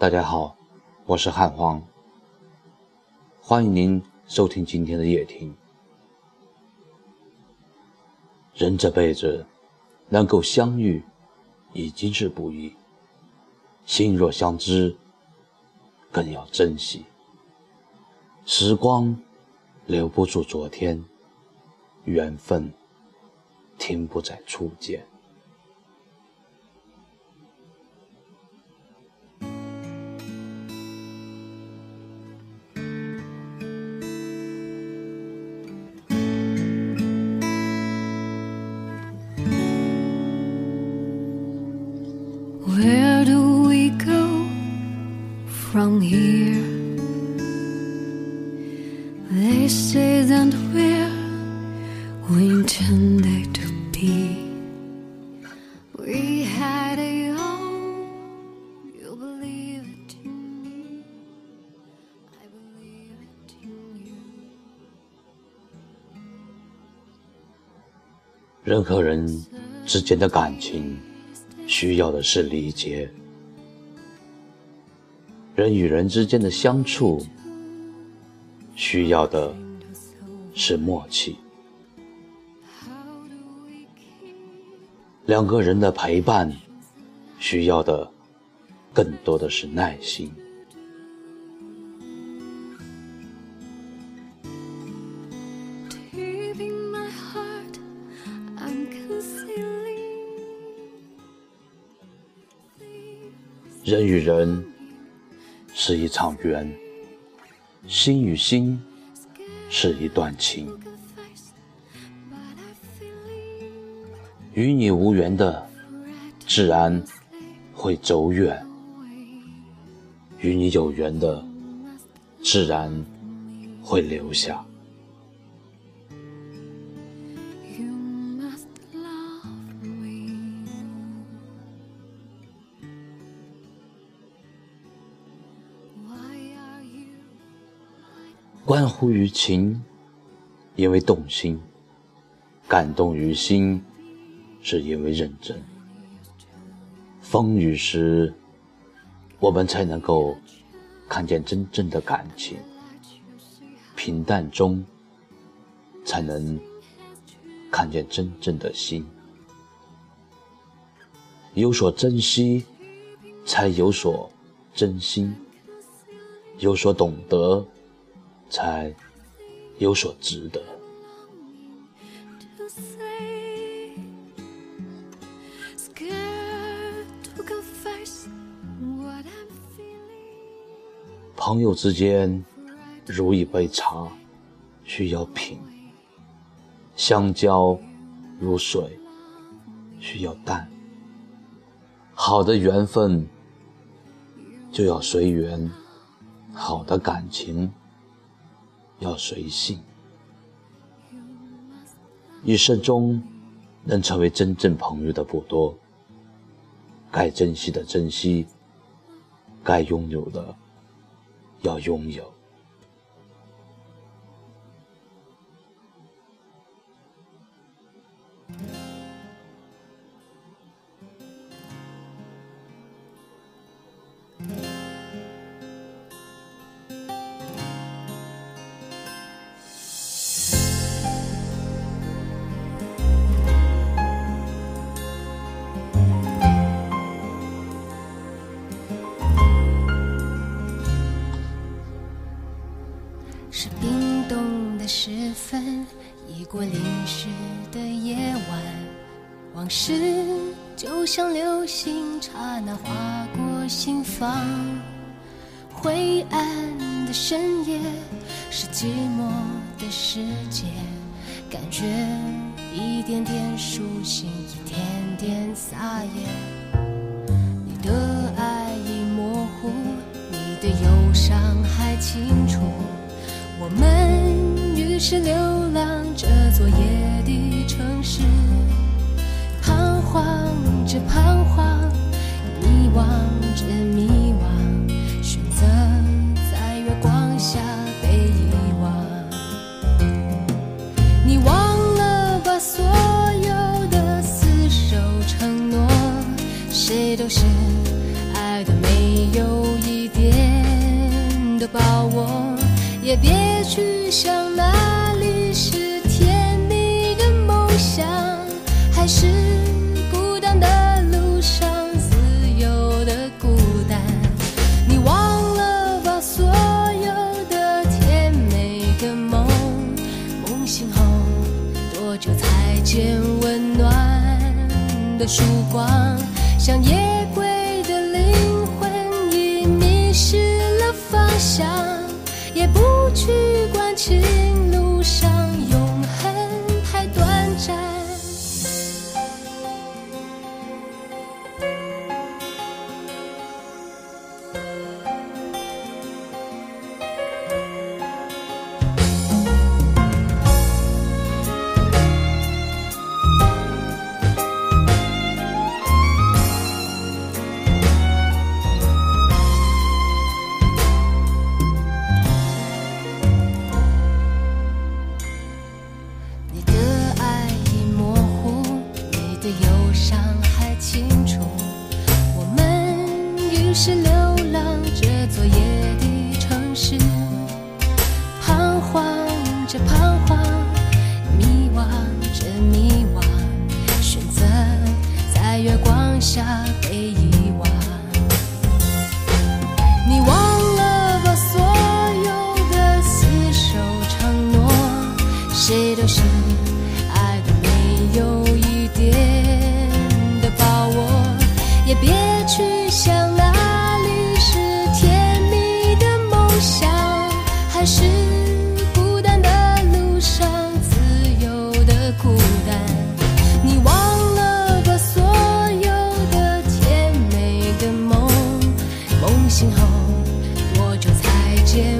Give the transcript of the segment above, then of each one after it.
大家好，我是汉荒，欢迎您收听今天的夜听。人这辈子能够相遇，已经是不易；心若相知，更要珍惜。时光留不住昨天，缘分停不在初见。Here? They say that we're we intended to be. We had it all. You believe it in me. I believe it in you. 人和人之间的感情，需要的是理解；人与人之间的相处，需要的是默契。两个人的陪伴，需要的更多的是耐心。人与人是一场缘，心与心是一段情。与你无缘的，自然会走远；与你有缘的，自然会留下。关乎于情，因为动心；感动于心，是因为认真。风雨时，我们才能够看见真正的感情；平淡中，才能看见真正的心。有所珍惜，才有所真心；有所懂得，才有所值得。朋友之间如一杯茶，需要品；相交如水，需要淡。好的缘分就要随缘，好的感情要随性。一生中能成为真正朋友的不多，该珍惜的珍惜，该拥有的要拥有。过淋湿的夜晚，往事就像流星，刹那划过心房。灰暗的深夜，是寂寞的世界，感觉一点点苏醒，一点点撒野。你的爱已模糊，你的忧伤还清楚。我们于是流浪昨夜的城市，彷徨着彷徨，迷惘着迷惘，选择在月光下被遗忘。你忘了吧所有的厮守承诺，谁都是爱的没有一点的把握，也别去想那多久才见温暖的曙光？像夜归的灵魂已迷失了方向，也不去管情的忧伤还清楚。我们于是流浪这座夜的城市，彷徨着彷徨，迷惘着迷惘，选择在月光下去想哪里是甜蜜的梦想，还是孤单的路上自由的孤单。你忘了吧，所有的甜美的梦，梦醒后多久才见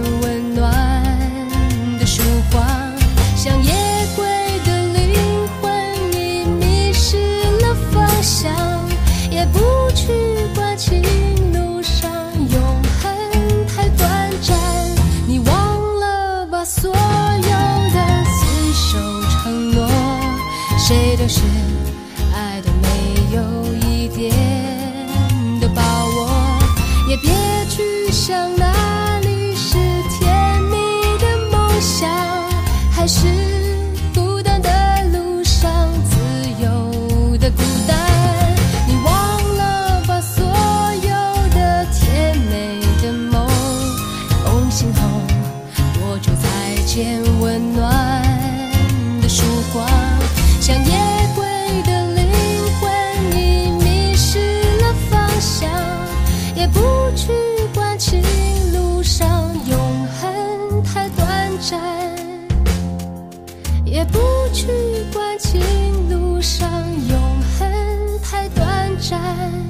后多久才见温暖的曙光？像夜归的灵魂已迷失了方向，也不去管情路上永恒太短暂，也不去管情路上永恒太短暂。